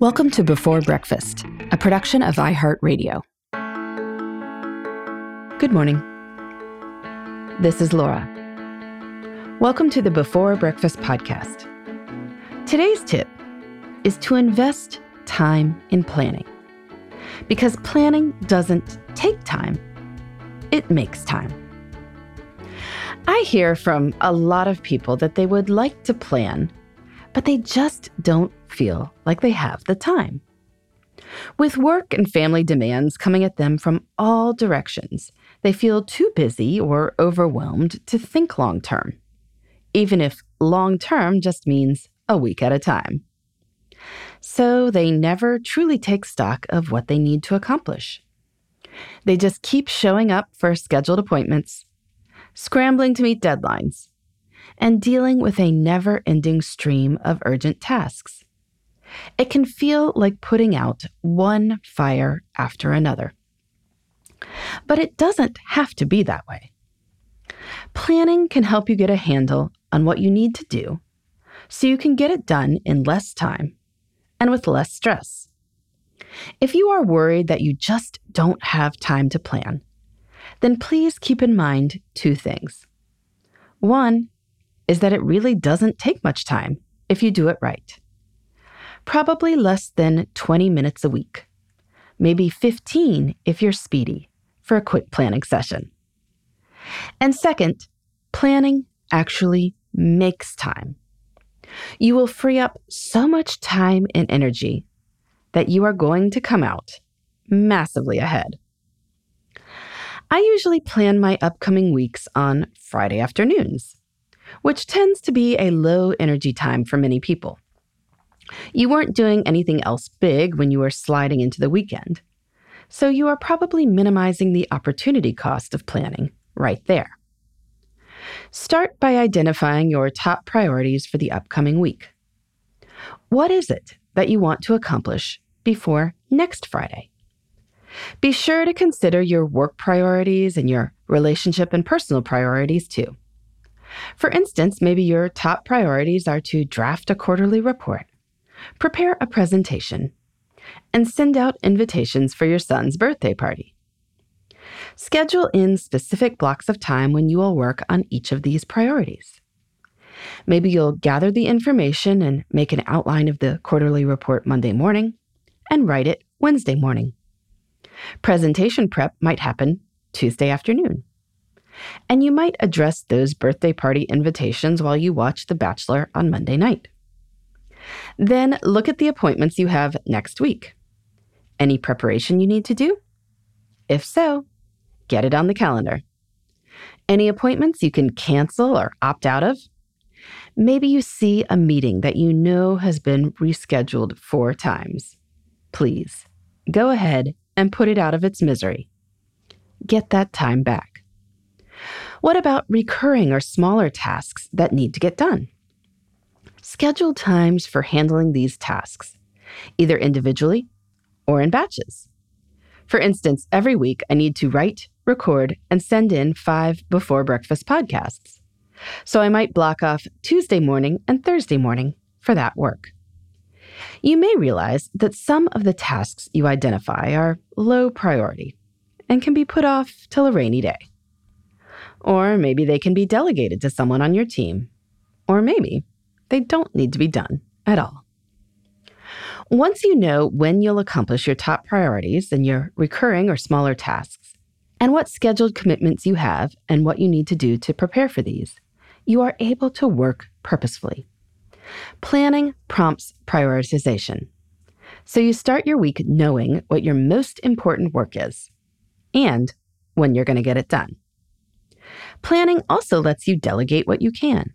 Welcome to Before Breakfast, a production of iHeartRadio. Good morning. This is Laura. Welcome to the Before Breakfast podcast. Today's tip is to invest time in planning. Because planning doesn't take time, it makes time. I hear from a lot of people that they would like to plan, but they just don't feel like they have the time. With work and family demands coming at them from all directions, they feel too busy or overwhelmed to think long term, even if long term just means a week at a time. So they never truly take stock of what they need to accomplish. They just keep showing up for scheduled appointments, scrambling to meet deadlines, and dealing with a never ending stream of urgent tasks. It can feel like putting out one fire after another. But it doesn't have to be that way. Planning can help you get a handle on what you need to do so you can get it done in less time and with less stress. If you are worried that you just don't have time to plan, then please keep in mind two things. One is that it really doesn't take much time if you do it right probably less than 20 minutes a week, maybe 15 if you're speedy for a quick planning session. And second, planning actually makes time. You will free up so much time and energy that you are going to come out massively ahead. I usually plan my upcoming weeks on Friday afternoons, which tends to be a low energy time for many people. You weren't doing anything else big when you were sliding into the weekend. So you are probably minimizing the opportunity cost of planning right there. Start by identifying your top priorities for the upcoming week. What is it that you want to accomplish before next Friday? Be sure to consider your work priorities and your relationship and personal priorities too. For instance, maybe your top priorities are to draft a quarterly report prepare a presentation, and send out invitations for your son's birthday party. Schedule in specific blocks of time when you will work on each of these priorities. Maybe you'll gather the information and make an outline of the quarterly report Monday morning and write it Wednesday morning. Presentation prep might happen Tuesday afternoon. And you might address those birthday party invitations while you watch The Bachelor on Monday night. Then look at the appointments you have next week. Any preparation you need to do? If so, get it on the calendar. Any appointments you can cancel or opt out of? Maybe you see a meeting that you know has been rescheduled four times. Please go ahead and put it out of its misery. Get that time back. What about recurring or smaller tasks that need to get done? Schedule times for handling these tasks, either individually or in batches. For instance, every week I need to write, record, and send in five before breakfast podcasts. So I might block off Tuesday morning and Thursday morning for that work. You may realize that some of the tasks you identify are low priority and can be put off till a rainy day. Or maybe they can be delegated to someone on your team. Or maybe they don't need to be done at all. Once you know when you'll accomplish your top priorities and your recurring or smaller tasks, and what scheduled commitments you have and what you need to do to prepare for these, you are able to work purposefully. Planning prompts prioritization. So you start your week knowing what your most important work is and when you're going to get it done. Planning also lets you delegate what you can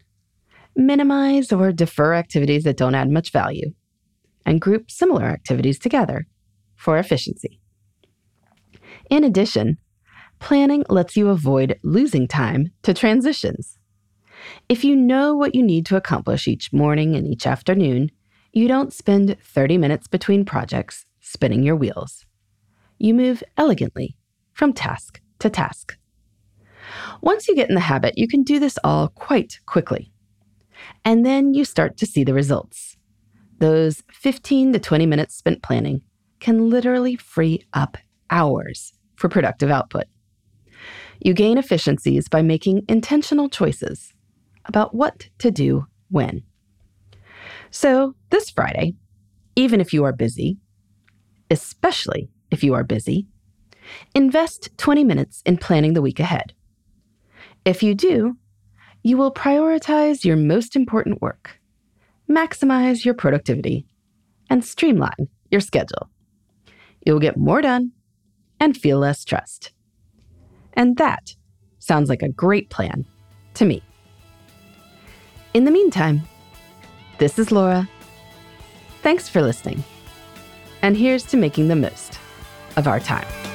minimize or defer activities that don't add much value, and group similar activities together for efficiency. In addition, planning lets you avoid losing time to transitions. If you know what you need to accomplish each morning and each afternoon, you don't spend 30 minutes between projects spinning your wheels. You move elegantly from task to task. Once you get in the habit, you can do this all quite quickly. And then you start to see the results those 15 to 20 minutes spent planning can literally free up hours for productive output. You gain efficiencies by making intentional choices about what to do when. So, this Friday, even if you are busy, especially if you are busy, invest 20 minutes in planning the week ahead. If you do, you will prioritize your most important work, maximize your productivity, and streamline your schedule. You'll get more done and feel less stressed. And that sounds like a great plan to me. In the meantime, this is Laura. Thanks for listening. And here's to making the most of our time.